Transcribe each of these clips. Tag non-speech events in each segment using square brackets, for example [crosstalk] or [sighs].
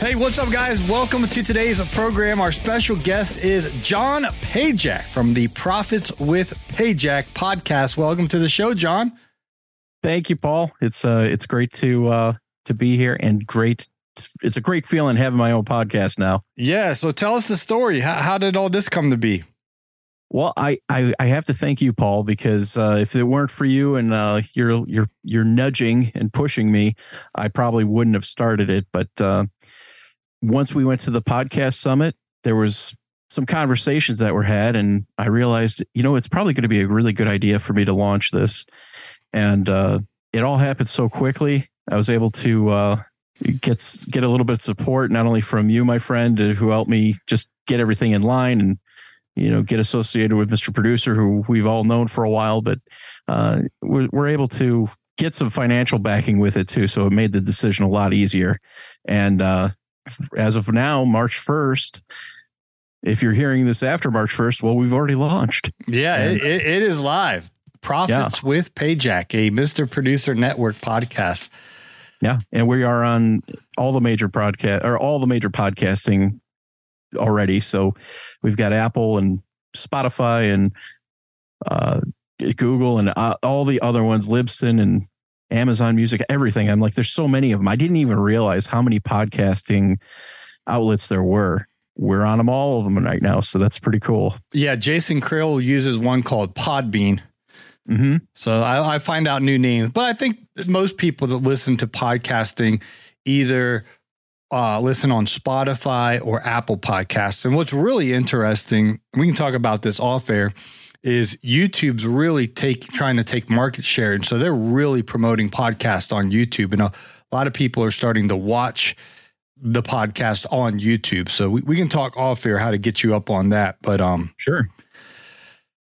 Hey, what's up, guys? Welcome to today's program. Our special guest is John Pajak from the Profits with Pajak podcast. Welcome to the show, John. Thank you, Paul. It's uh, it's great to uh, to be here, and great. It's a great feeling having my own podcast now. Yeah. So tell us the story. How, how did all this come to be? Well, I, I, I have to thank you, Paul, because uh, if it weren't for you and uh, your your your nudging and pushing me, I probably wouldn't have started it. But uh, once we went to the podcast summit, there was some conversations that were had, and I realized, you know, it's probably going to be a really good idea for me to launch this. And uh, it all happened so quickly. I was able to uh, get get a little bit of support, not only from you, my friend, uh, who helped me just get everything in line and you know get associated with Mr. Producer, who we've all known for a while, but uh, we're, we're able to get some financial backing with it too. So it made the decision a lot easier. And uh, as of now, March 1st, if you're hearing this after March 1st, well, we've already launched. Yeah, it, it is live. Profits yeah. with Pajak, a Mr. Producer Network podcast. Yeah, and we are on all the major podcast or all the major podcasting already. So we've got Apple and Spotify and uh, Google and uh, all the other ones, Libsyn and Amazon Music, everything. I'm like, there's so many of them. I didn't even realize how many podcasting outlets there were. We're on them all of them right now, so that's pretty cool. Yeah, Jason Creel uses one called Podbean. Mm-hmm. So I, I find out new names, but I think most people that listen to podcasting either uh, listen on Spotify or Apple Podcasts. And what's really interesting, we can talk about this off air is YouTube's really take trying to take market share, and so they're really promoting podcasts on YouTube, and a lot of people are starting to watch the podcast on YouTube. So we, we can talk off air how to get you up on that, but um, sure.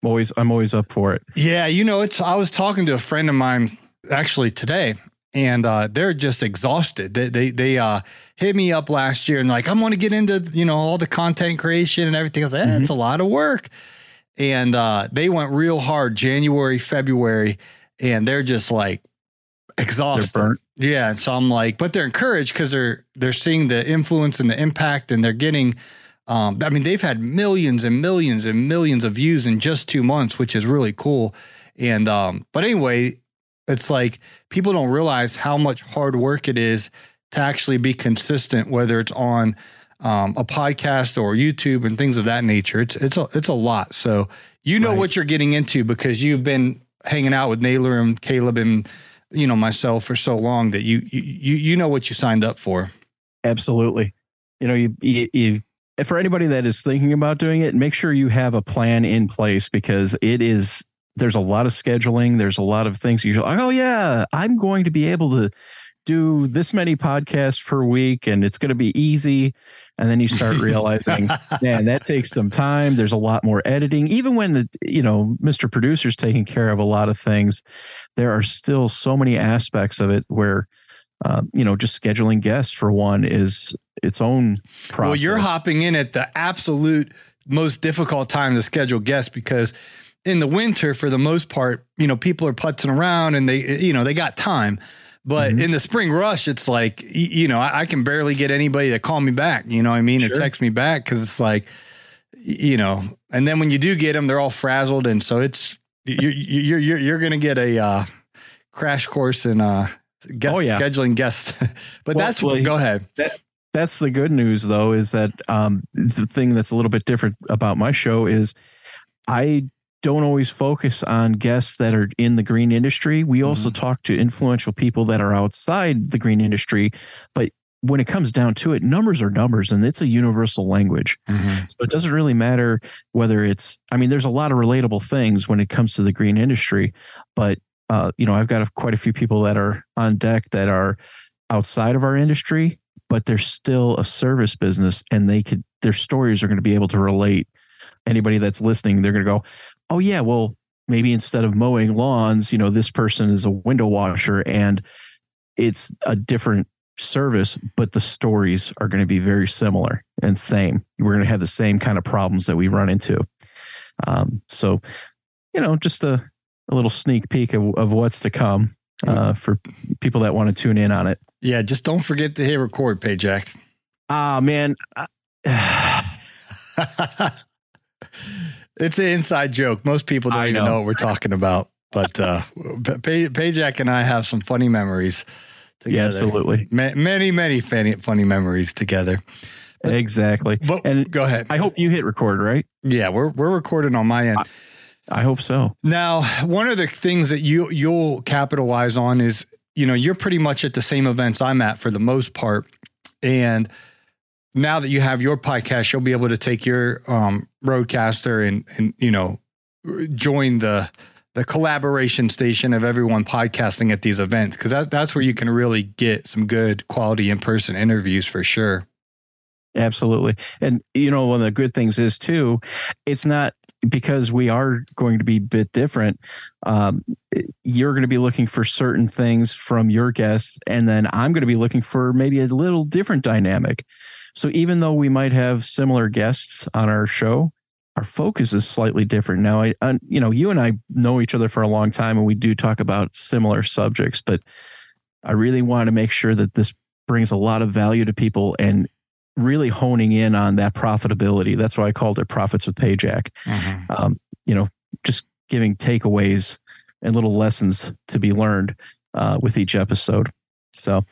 I'm always I'm always up for it. Yeah, you know, it's I was talking to a friend of mine actually today, and uh, they're just exhausted. They they they uh, hit me up last year and like I want to get into you know all the content creation and everything. I was like, eh, mm-hmm. it's a lot of work and uh, they went real hard January, February, and they're just like exhausted. Yeah, so I'm like, but they're encouraged because they're they're seeing the influence and the impact, and they're getting. Um, I mean, they've had millions and millions and millions of views in just two months, which is really cool. And um, but anyway, it's like people don't realize how much hard work it is to actually be consistent, whether it's on um, a podcast or YouTube and things of that nature. It's it's a it's a lot. So you know right. what you're getting into because you've been hanging out with Naylor and Caleb and you know myself for so long that you you you know what you signed up for. Absolutely. You know you you, you for anybody that is thinking about doing it, make sure you have a plan in place because it is there's a lot of scheduling. There's a lot of things you're like, oh yeah, I'm going to be able to do this many podcasts per week and it's going to be easy. And then you start [laughs] realizing man that takes some time. There's a lot more editing. Even when the you know mr producer's taking care of a lot of things there are still so many aspects of it where uh, you know just scheduling guests for one is its own process. well you're hopping in at the absolute most difficult time to schedule guests because in the winter for the most part you know people are putzing around and they you know they got time but mm-hmm. in the spring rush, it's like, you know, I, I, can barely get anybody to call me back, you know what I mean? Sure. Or text me back because it's like, you know, and then when you do get them, they're all frazzled. And so it's, you're, you're, you're, you're going to get a uh, crash course in uh, guest, oh, yeah. scheduling guests. [laughs] but well, that's, well, go ahead. That, that's the good news though is that um, the thing that's a little bit different about my show is I don't always focus on guests that are in the green industry. We also Mm-hmm. talk to influential people that are outside the green industry, but when it comes down to it, numbers are numbers and it's a universal language. So it doesn't really matter whether it's, I mean, there's a lot of relatable things when it comes to the green industry, but, uh, you know, I've got a, quite a few people that are on deck that are outside of our industry, but they're still a service business and they could, their stories are going to be able to relate. Anybody that's listening, they're going to go, oh, yeah, well, maybe instead of mowing lawns, you know, this person is a window washer and it's a different service, but the stories are going to be very similar and same. We're going to have the same kind of problems that we run into. Um, so, you know, just a, a little sneak peek of, of what's to come uh, for people that want to tune in on it. Yeah, just don't forget to hit record, Pajak. Ah, man. [sighs] [laughs] it's an inside joke. Most people don't I even know. know. what we're talking about. But uh, Pay, Pajak and I have some funny memories together. Yeah, absolutely. Ma- many, many funny, funny memories together. Exactly. But And go ahead. I hope you hit record, right? yeah, we're we're recording on my end. I hope so. Now, one of the things that you you'll capitalize on is, you know, you're pretty much at the same events I'm at for the most part, and now that you have your podcast, you'll be able to take your um, RodeCaster and and you know join the the collaboration station of everyone podcasting at these events because that, that's where you can really get some good quality in person interviews for sure. Absolutely. And you know, one of the good things is too, it's not because we are going to be a bit different. Um, you're going to be looking for certain things from your guests, and then I'm going to be looking for maybe a little different dynamic. So even though we might have similar guests on our show, our focus is slightly different. Now, I, I you know, you and I know each other for a long time, and we do talk about similar subjects, but I really want to make sure that this brings a lot of value to people and really honing in on that profitability. That's why I called it Profits with Pajak. Um, you know, just giving takeaways and little lessons to be learned uh, with each episode. So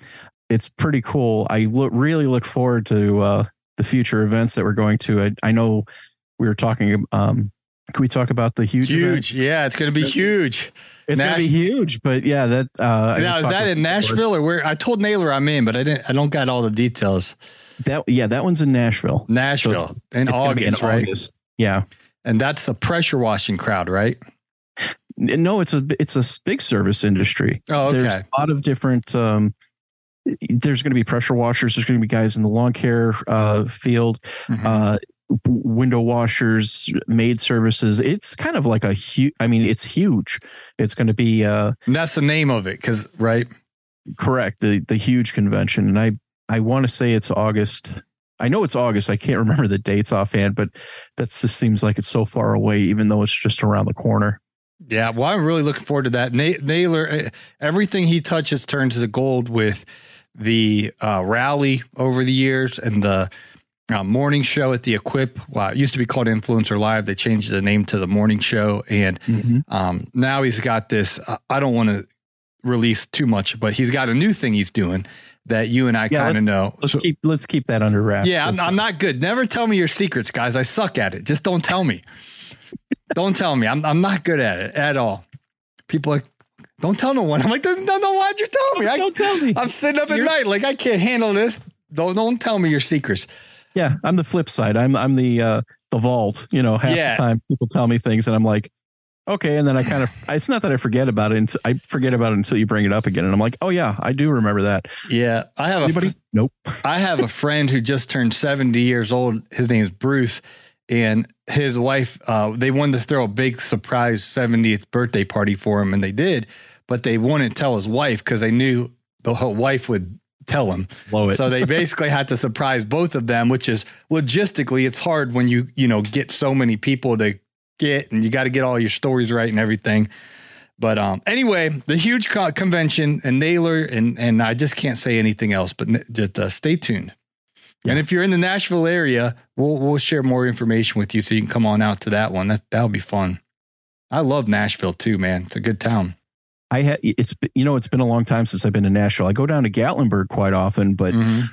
it's pretty cool. I look, really look forward to uh, the future events that we're going to. I, I know we were talking. Um, can we talk about the huge? event? Huge, yeah, it's going to be huge. It's going to be huge, but yeah, that. Uh, now, is that in. Nashville or where? I told Naylor I'm in, but I didn't. I don't got all the details. That yeah, that one's in Nashville. Nashville in It's in August, right? August. Yeah. And that's the pressure washing crowd, right? No, it's a it's a big service industry. Oh, There's okay. a lot of different. Um, there's going to be pressure washers. There's going to be guys in the lawn care uh, field, Mhm. uh, window washers, maid services. It's kind of like a huge. I mean, it's huge. It's going to be uh, and that's the name of it, because right. correct the the huge convention, and I I want to say it's August. I know it's August. I can't [laughs] remember the dates offhand, but that just seems like it's so far away, even though it's just around the corner. Yeah, well, I'm really looking forward to that. Na- Naylor, eh, everything he touches turns to gold with the uh, rally over the years and the uh, morning show at the Equip. Wow, it used to be called Influencer Live. They changed the name to the morning show, and um, now he's got this. I- I don't want to release too much, but he's got a new thing he's doing that you and I Yeah, kind of know. Let's So- keep let's keep that under wraps. yeah, I'm, I'm not good. Never tell me your secrets, guys. I suck at it. Just don't tell me. don't tell me. I'm I'm not good at it at all. People are like, don't tell no one. I'm like, no, no, no why'd you tell me? I, Don't tell me. I'm sitting up at You're- night like I can't handle this. Don't don't tell me your secrets. Yeah, I'm the flip side. I'm I'm the uh the vault. You know, half Yeah. the time people tell me things and I'm like, okay, and then I kind of [laughs] it's not that I forget about it. Until, I forget about it until you bring it up again, and I'm like, oh yeah, I do remember that. Yeah, I have a Anybody? Nope. I have a friend who just turned 70 years old. His name is Bruce. And his wife, uh, they wanted to throw a big surprise 70th birthday party for him, and they did, but they wouldn't tell his wife because they knew the whole wife would tell him. It. So they basically had to surprise both of them, which is logistically, it's hard when you, you know, get so many people to get and you got to get all your stories right and everything. But um, anyway, the huge co- convention and Naylor and and I just can't say anything else. But n- just uh, stay tuned. And if you're in the Nashville area, we'll we'll share more information with you so you can come on out to that one. That that'll be fun. I love Nashville too, man. It's a good town. I had it's you know it's been a long time since I've been to Nashville. I go down to Gatlinburg quite often, but Mhm.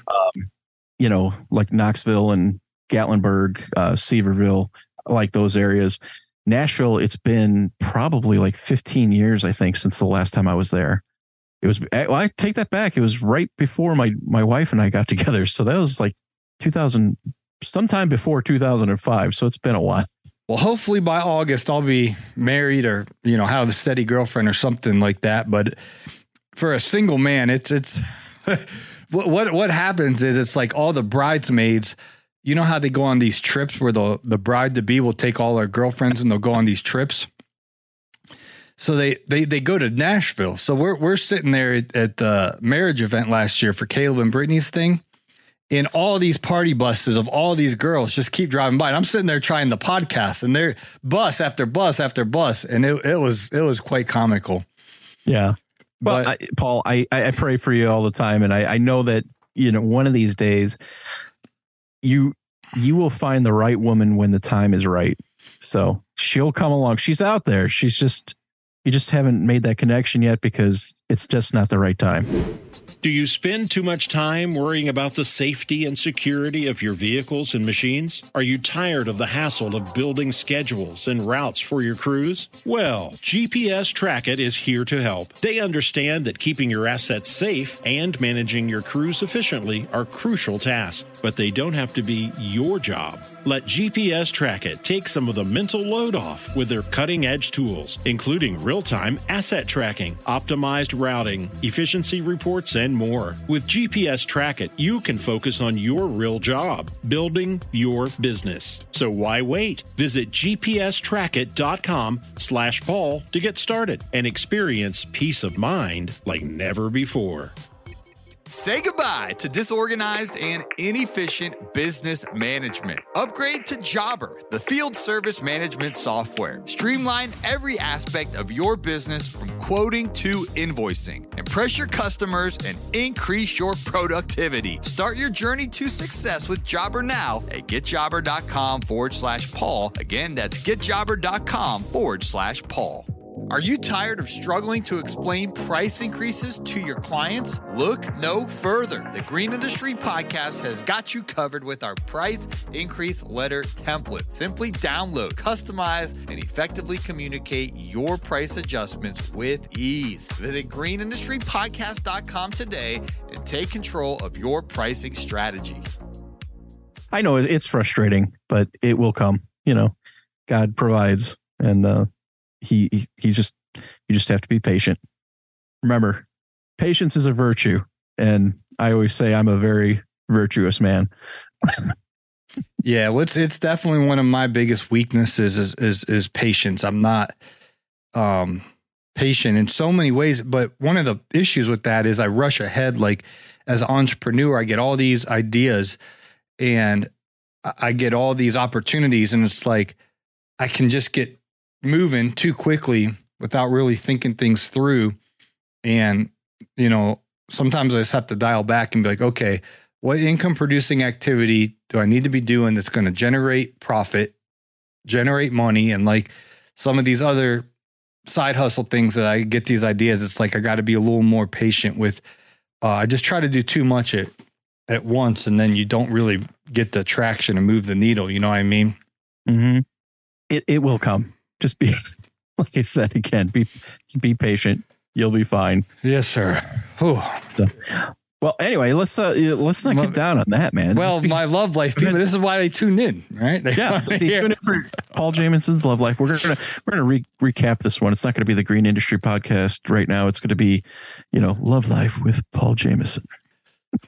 you know, like Knoxville and Gatlinburg, uh, Sevierville, like those areas. Nashville, it's been probably like 15 years, I think, since the last time I was there. It was, eh, well, I take that back. It was right before my, my wife and I got [laughs] together. So that was like 2000, sometime before 2005. So it's been a while. Well, hopefully by August I'll be married or you know have a steady girlfriend or something like that. But for a single man, it's it's [laughs] what what what happens is it's like all the bridesmaids. You know how they go on these trips where the the bride to be will take all their girlfriends and they'll go on these trips. So they they they go to Nashville. So we're we're sitting there at, at the marriage event last year for Caleb and Brittany's thing in all these party buses of all these girls just keep driving by. And I'm sitting there trying the podcast and they're bus after bus after bus. And it, it was, it was quite comical. Yeah. Well, but, I, Paul, I, I pray for you all the time. And I, I know that, you know, one of these days you, you will find the right woman when the time is right. So she'll come along. She's out there. She's just, you just haven't made that connection yet because it's just not the right time. Do you spend too much time worrying about the safety and security of your vehicles and machines? Are you tired of the hassle of building schedules and routes for your crews? Well, GPS Trackit is here to help. They understand that keeping your assets safe and managing your crews efficiently are crucial tasks, but they don't have to be your job. Let GPS Trackit take some of the mental load off with their cutting edge tools, including real time asset tracking, optimized routing, efficiency reports, and more. With GPS Trackit, you can focus on your real job, building your business. So why wait? Visit gpstrackit.com slash Paul to get started and experience peace of mind like never before. Say goodbye to disorganized and inefficient business management. Upgrade to Jobber, the field service management software. Streamline every aspect of your business from quoting to invoicing. Impress your customers and increase your productivity. Start your journey to success with Jobber now at getjobber.com forward slash Paul. Again, that's getjobber.com forward slash Paul. Are you tired of struggling to explain price increases to your clients? Look no further. The Green Industry Podcast has got you covered with our price increase letter template. Simply download, customize, and effectively communicate your price adjustments with ease. Visit greenindustrypodcast.com today and take control of your pricing strategy. I know it's frustrating, but it will come. You know, God provides. And, uh, he he just you just have to be patient. Remember, patience is a virtue, and I always say I'm a very virtuous man. [laughs] yeah, well, it's it's definitely one of my biggest weaknesses is is is patience. I'm not um patient in so many ways, but one of the issues with that is I rush ahead like as an entrepreneur, I get all these ideas and I get all these opportunities and it's like I can just get moving too quickly without really thinking things through. And, you know, sometimes I just have to dial back and be like, okay, what income producing activity do I need to be doing that's going to generate profit, generate money? And like some of these other side hustle things that I get these ideas, it's like I got to be a little more patient with. Uh, I just try to do too much at at once, and then you don't really get the traction and move the needle. You know what I mean? Mm-hmm. It it will come just be [laughs] like I said again, be be patient. You'll be fine. Yes, sir. So, well, anyway, let's uh, let's not get down on that, man. Well, be, my love life people. This is why they tune in, right? They [laughs] yeah, [laughs] they tune in for Paul Jamison's love life. We're gonna we're gonna re- recap this one. It's not going to be the Green Industry podcast right now. It's going to be, you know, love life with Paul Jamison.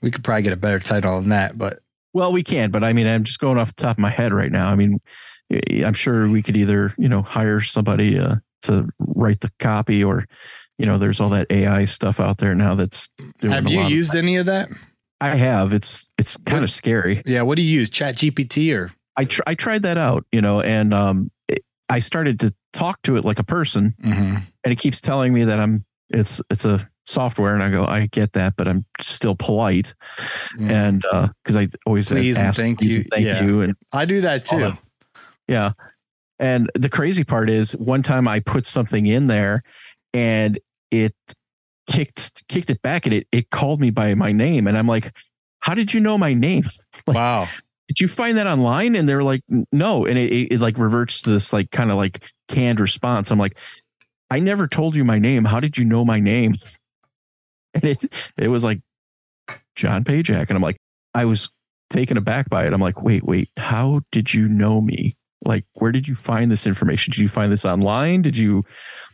We could probably get a better title than that, but well, we can. But I mean, I'm just going off the top of my head right now. I mean, I'm sure we could either, you know, hire somebody uh, to write the copy or, you know, there's all that AI stuff out there now that's. Have you used of any of that? I have. It's it's kind of scary. Yeah. What do you use? Chat GPT or? I tr- I tried that out, you know, and um, it, I started to talk to it like a person, mm-hmm. and it keeps telling me that I'm it's it's a software, and I go, I get that, but I'm still polite, mm. and because uh, I always please ask, and thank you, and thank yeah. you, and I do that too. Yeah. And the crazy part is one time I put something in there and it kicked kicked it back and it it called me by my name and I'm like how did you know my name? [laughs] Like, wow. Did you find that online? And they're like, no. And it, it, it like reverts to this like kind of like canned response. I'm like, I never told you my name. How did you know my name? [laughs] And it it was like John Pajak. And I'm like, I was taken aback by it. I'm like, wait, wait, how did you know me? Like, where did you find this information? Did you find this online? Did you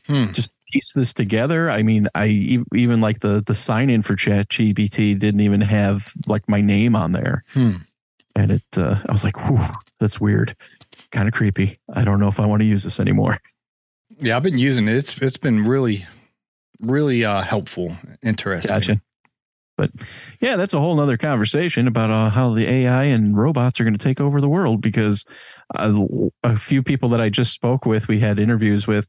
Hmm. just piece this together? I mean, I even like the the sign in for Chat GPT didn't even have like my name on there, Hmm. and it uh, I was like, that's weird, kind of creepy. I don't know if I want to use this anymore. Yeah, I've been using it. It's it's been really, really uh, helpful, interesting. Gotcha. But yeah, that's a whole nother conversation about uh, how the AI and robots are going to take over the world because uh, a few people that I just spoke with, we had interviews with.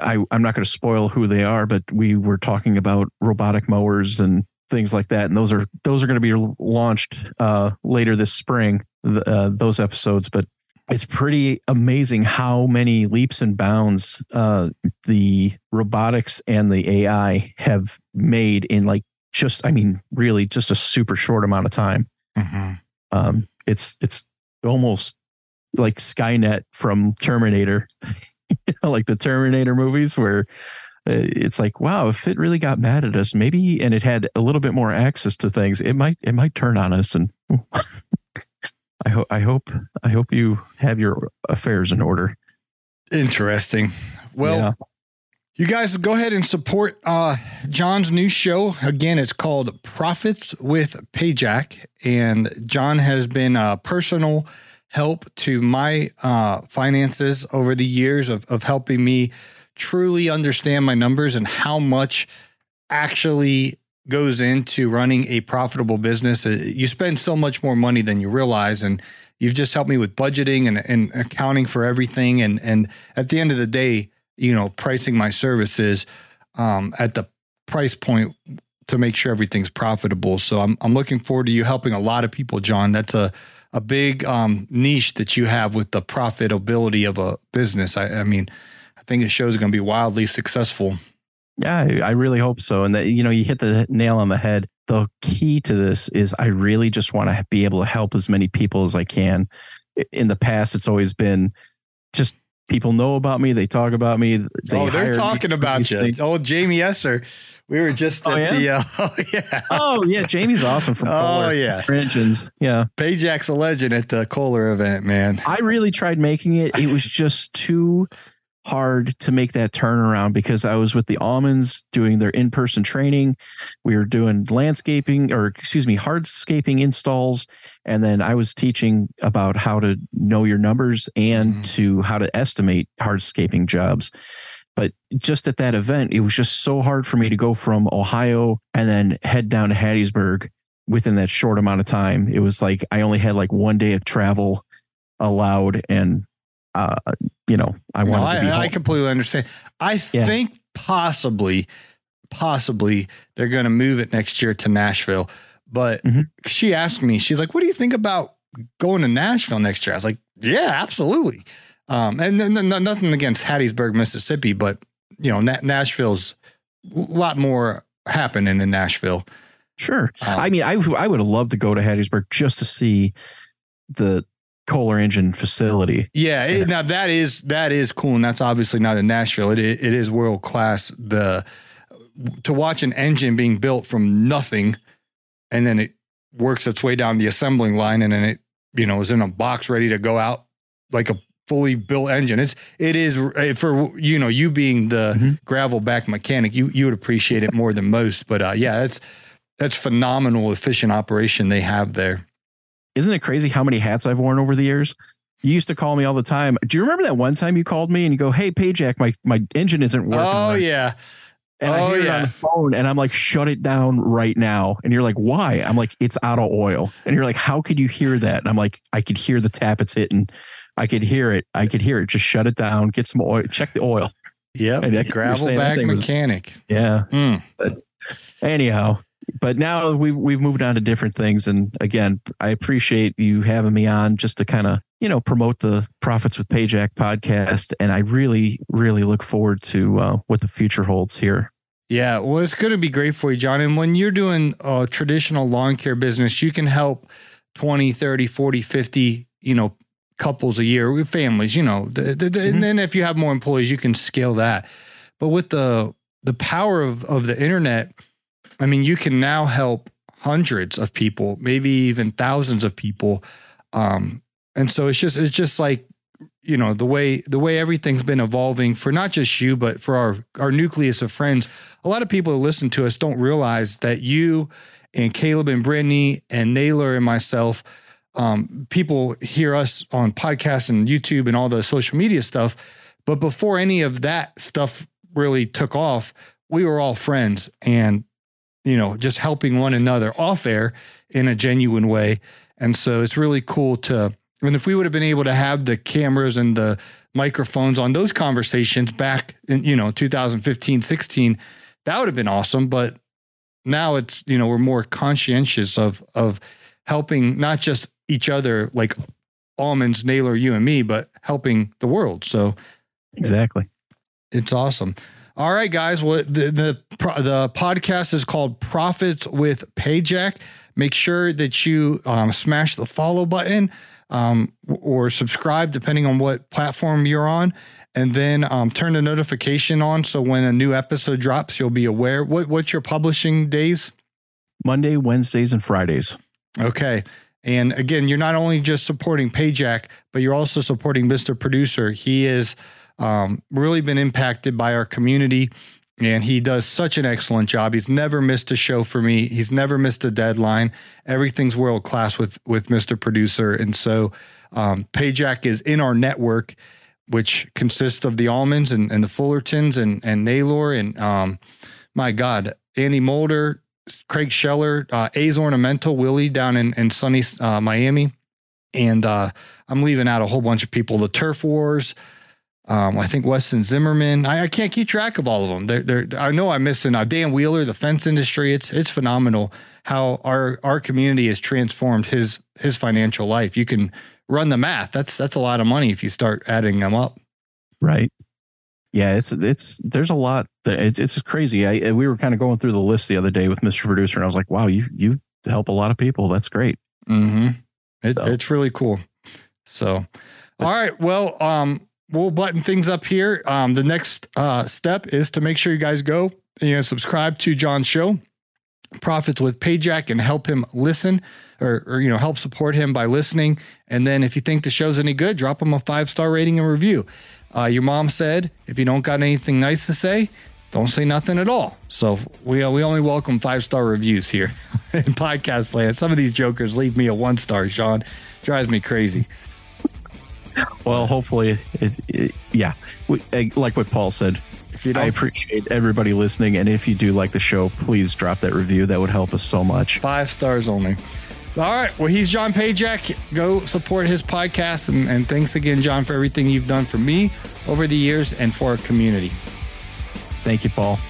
I, I'm not going to spoil who they are, but we were talking about robotic mowers and things like that. And those are those are going to be launched uh, later this spring. The, uh, those episodes, but it's pretty amazing how many leaps and bounds uh, the robotics and the AI have made in like just, I mean, really just a super short amount of time. Mhm. Um, it's it's almost like Skynet from Terminator, you [laughs] know, like the Terminator movies, where uh, it's like, wow, if it really got mad at us, maybe, and it had a little bit more access to things, it might it might turn on us. And [laughs] I hope I hope I hope you have your affairs in order. Interesting. Well, Yeah. you guys go ahead and support uh, John's new show. Again, it's called Profits with Pajak, and John has been a personal help to my uh, finances over the years of, of helping me truly understand my numbers and how much actually goes into running a profitable business. Uh, You spend so much more money than you realize, and you've just helped me with budgeting and, and accounting for everything. And and at the end of the day, you know, pricing my services um, at the price point to make sure everything's profitable. So I'm I'm looking forward to you helping a lot of people, John. That's a a big um, niche that you have with the profitability of a business. I, I mean, I think the show is going to be wildly successful. Yeah, I I really hope so. And that you know, you hit the nail on the head. The key to this is I really just want to be able to help as many people as I can. In the past, it's always been just people know about me, they talk about me. They oh, they're talking about you. things. Oh, Jamie Esser. We were just Oh, at yeah? the. Uh, [laughs] oh yeah. Oh yeah, Jamie's awesome from [laughs] Oh Kohler yeah. Engines. Yeah, Pajak's a legend at the Kohler event, man. I really tried making it. It was just too hard to make that turnaround because I was with the Almonds doing their in-person training. We were doing landscaping or excuse me, hardscaping installs. And then I was teaching about how to know your numbers and Mhm. to how to estimate hardscaping jobs. But just at that event, it was just so hard for me to go from Ohio and then head down to Hattiesburg within that short amount of time. It was like I only had like one day of travel allowed and uh you know i No, wanted to be I, I completely understand. I Yeah. think possibly, possibly they're going to move it next year to Nashville. But Mhm. she asked me, she's like, "What do you think about going to Nashville next year?" I was like, "Yeah, absolutely." Um, and then then nothing against Hattiesburg, Mississippi, but you know, Na- Nashville's a lot more happening in Nashville. sure Um, i mean i i would have loved to go to hattiesburg just to see the kohler engine facility Yeah, it, now that is that is cool, and that's obviously not in Nashville. It it is world class. The to watch an engine being built from nothing, and then it works its way down the assembling line, and then it you know is in a box ready to go out like a fully built engine. It's it is uh, for you know you being the Mhm. gravel back mechanic, you you would appreciate it more than most. But uh, yeah, that's that's phenomenal efficient operation they have there. Isn't it crazy how many hats i've worn over the years? You used to call me all the time. Do you remember that one time you called me and you go hey pajak my my engine isn't working Oh right." yeah. and i Oh, hear it yeah. on the phone and i'm like shut it down right now. And you're like why? I'm like it's out of oil. And you're like how could you hear that? And i'm like i could hear the tap it's hitting. I could hear it. I could hear it. Just shut it down. Get some oil. Check the oil. Yep. And Gravel back thing was- mechanic. yeah. Mm. anyhow but now we've we've moved on to different things and again i appreciate you having me on just to kind of you know promote the profits with pajak podcast and i really really look forward to uh, what the future holds here Yeah, well, it's going to be great for you, John. And when you're doing a traditional lawn care business, you can help 20, 30, 40, 50, you know, couples a year with families, you know. The, the, the, Mhm. And then if you have more employees, you can scale that. But with the the power of of the internet, I mean, you can now help hundreds of people, maybe even thousands of people. Um, and so it's just it's just like you know the way the way everything's been evolving for not just you but for our our nucleus of friends. A lot of people who listen to us don't realize that you and caleb and brittany and naylor and myself um, people hear us on podcasts and youtube and all the social media stuff. But before any of that stuff really took off we were all friends. And you know just helping one another off air in a genuine way and so it's really cool to and if we would have been able to have the cameras and the microphones on those conversations back in, you know, 2015, 16, that would have been awesome. But now it's, you know, we're more conscientious of of helping not just each other, like almonds, Naylor, you and me, but helping the world. So Exactly. it's awesome. All right, guys. Well, the the the podcast is called Profits with Pajak. Make sure that you um, smash the follow button um, or subscribe, depending on what platform you're on, and then um, turn the notification on so when a new episode drops, you'll be aware. What what's your publishing days? Monday, Wednesdays, and Fridays. Okay. And again, you're not only just supporting Pajak, but you're also supporting Mr. Producer. He is um, really been impacted by our community and he does such an excellent job. He's never missed a show for me. He's never missed a deadline. Everything's world class with with Mr. Producer. And so um, Pajak is in our network, which consists of the Almonds and, and the Fullertons and, and Naylor and um, my God, Andy Mulder, Craig Scheller, uh, A's Ornamental, Willie down in, in sunny uh, Miami. And uh, I'm leaving out a whole bunch of people. The Turf Wars, um, I think Weston Zimmerman. I, I can't keep track of all of them. They're, they're, I know I'm missing uh, Dan Wheeler, the fence industry. It's it's phenomenal how our our community has transformed his his financial life. You can run the math. That's that's a lot of money if you start adding them up. Right. Yeah, it's it's there's a lot. That, it's it's crazy. I we were kind of going through the list the other day with Mr. Producer, and I was like, wow, you you help a lot of people. That's great. Mm-hmm. It, So- It's really cool. So, all right. Well, um, we'll button things up here. Um, the next uh, step is to make sure you guys go and subscribe to John's show, Profits with Pajak, and help him listen or, or you know help support him by listening. And then if you think the show's any good, drop him a five star rating and review. Uh, your mom said if you don't got anything nice to say, don't say nothing at all. So we we only welcome five star reviews here [laughs] in podcast land. Some of these jokers leave me a one star. Sean drives me crazy. Well, hopefully, it, it, yeah, we, eh, like what Paul said. If you I appreciate everybody listening, and if you do like the show, please drop that review. That would help us so much. five stars only. All right. Well, he's John Pajak. Go support his podcast. And, and thanks again, John, for everything you've done for me over the years and for our community. Thank you, Paul.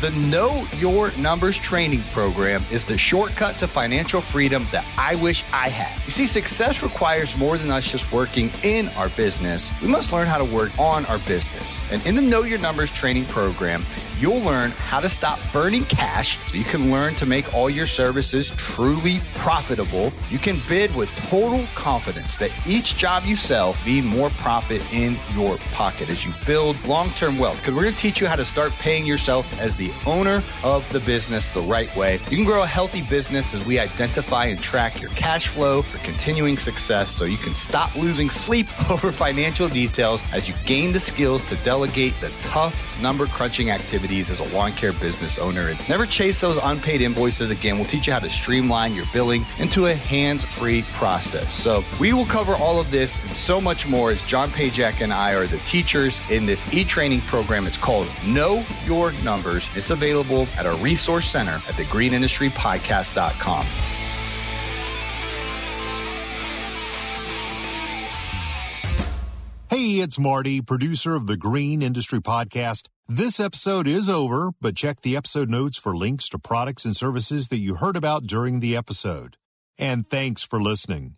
The Know Your Numbers training program is the shortcut to financial freedom that I wish I had. You see, success requires more than us just working in our business. We must learn how to work on our business. And in the Know Your Numbers training program, you'll learn how to stop burning cash so you can learn to make all your services truly profitable. You can bid with total confidence that each job you sell be more profit in your pocket as you build long-term wealth. Because we're going to teach you how to start paying yourself as owner of the business the right way. You can grow a healthy business as we identify and track your cash flow for continuing success so you can stop losing sleep [laughs] over financial details as you gain the skills to delegate the tough number crunching activities as a lawn care business owner and never chase those unpaid invoices again. We'll teach you how to streamline your billing into a hands free process. So, we will cover all of this and so much more as John Pajak and I are the teachers in this e training program. It's called Know Your Numbers. It's available at our resource center at thegreenindustrypodcast.com. Hey, it's Marty, producer of the Green Industry Podcast. This episode is over, but check the episode notes for links to products and services that you heard about during the episode. And thanks for listening.